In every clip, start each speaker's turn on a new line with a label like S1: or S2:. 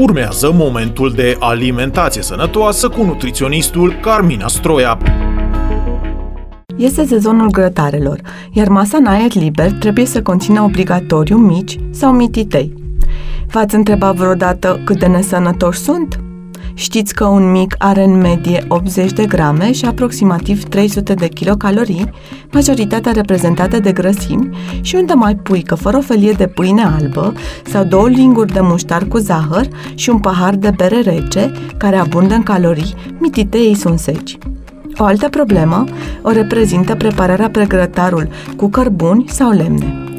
S1: Urmează momentul de alimentație sănătoasă cu nutriționistul Carmina Stroia.
S2: Este sezonul grătarelor, iar masa în aer liber trebuie să conțină obligatoriu mici sau mititei. V-ați întrebat vreodată cât de nesănătoși sunt? Știți că un mic are în medie 80 de grame și aproximativ 300 de kilocalorii, majoritatea reprezentate de grăsimi, și unde mai pui că fără o felie de pâine albă sau două linguri de muștar cu zahăr și un pahar de bere rece, care abundă în calorii, mititeii sunt seci. O altă problemă o reprezintă prepararea pregrătarul cu cărbuni sau lemne.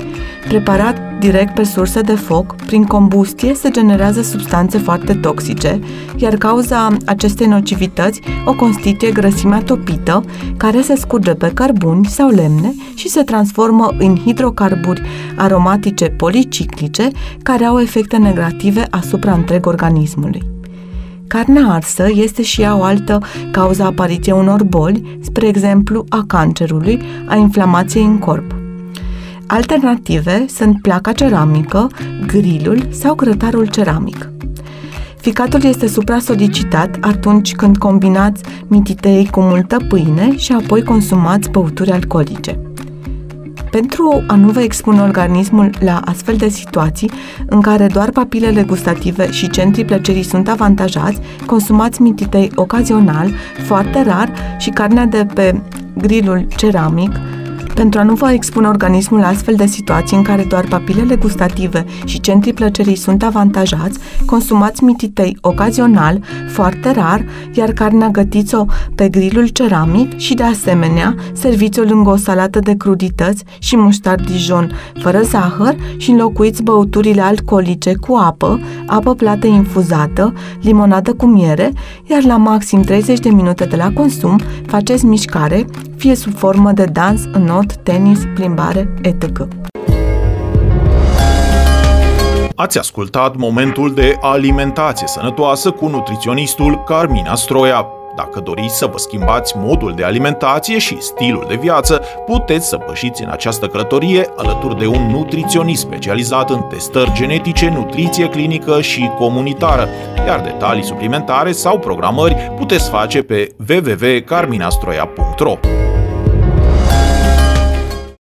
S2: Preparat direct pe sursă de foc, prin combustie se generează substanțe foarte toxice, iar cauza acestei nocivități o constituie grăsimea topită, care se scurge pe cărbuni sau lemne și se transformă în hidrocarburi aromatice policiclice, care au efecte negative asupra întreg organismului. Carnea arsă este și ea o altă cauză apariției unor boli, spre exemplu a cancerului, a inflamației în corp. Alternative sunt placa ceramică, grilul sau grătarul ceramic. Ficatul este supra-solicitat atunci când combinați mititei cu multă pâine și apoi consumați băuturi alcoolice. Pentru a nu vă expune organismul la astfel de situații în care doar papilele gustative și centrii plăcerii sunt avantajați, consumați mititei ocazional, foarte rar și carnea de pe grilul ceramic, pentru a nu vă expune organismul la astfel de situații în care doar papilele gustative și centrii plăcerii sunt avantajați, consumați mititei ocazional, foarte rar, iar carnea gătiți-o pe grilul ceramic și, de asemenea, serviți-o lângă o salată de crudități și muștar Dijon, fără zahăr și înlocuiți băuturile alcoolice cu apă, apă plată infuzată, limonată cu miere, iar la maxim 30 de minute de la consum faceți mișcare, fie sub formă de dans, not, tenis, plimbare, etc.
S1: Ați ascultat momentul de alimentație sănătoasă cu nutriționistul Carmina Stroia. Dacă doriți să vă schimbați modul de alimentație și stilul de viață, puteți să pășiți în această călătorie alături de un nutriționist specializat în testări genetice, nutriție clinică și comunitară, iar detalii suplimentare sau programări puteți face pe www.carminastroia.ro.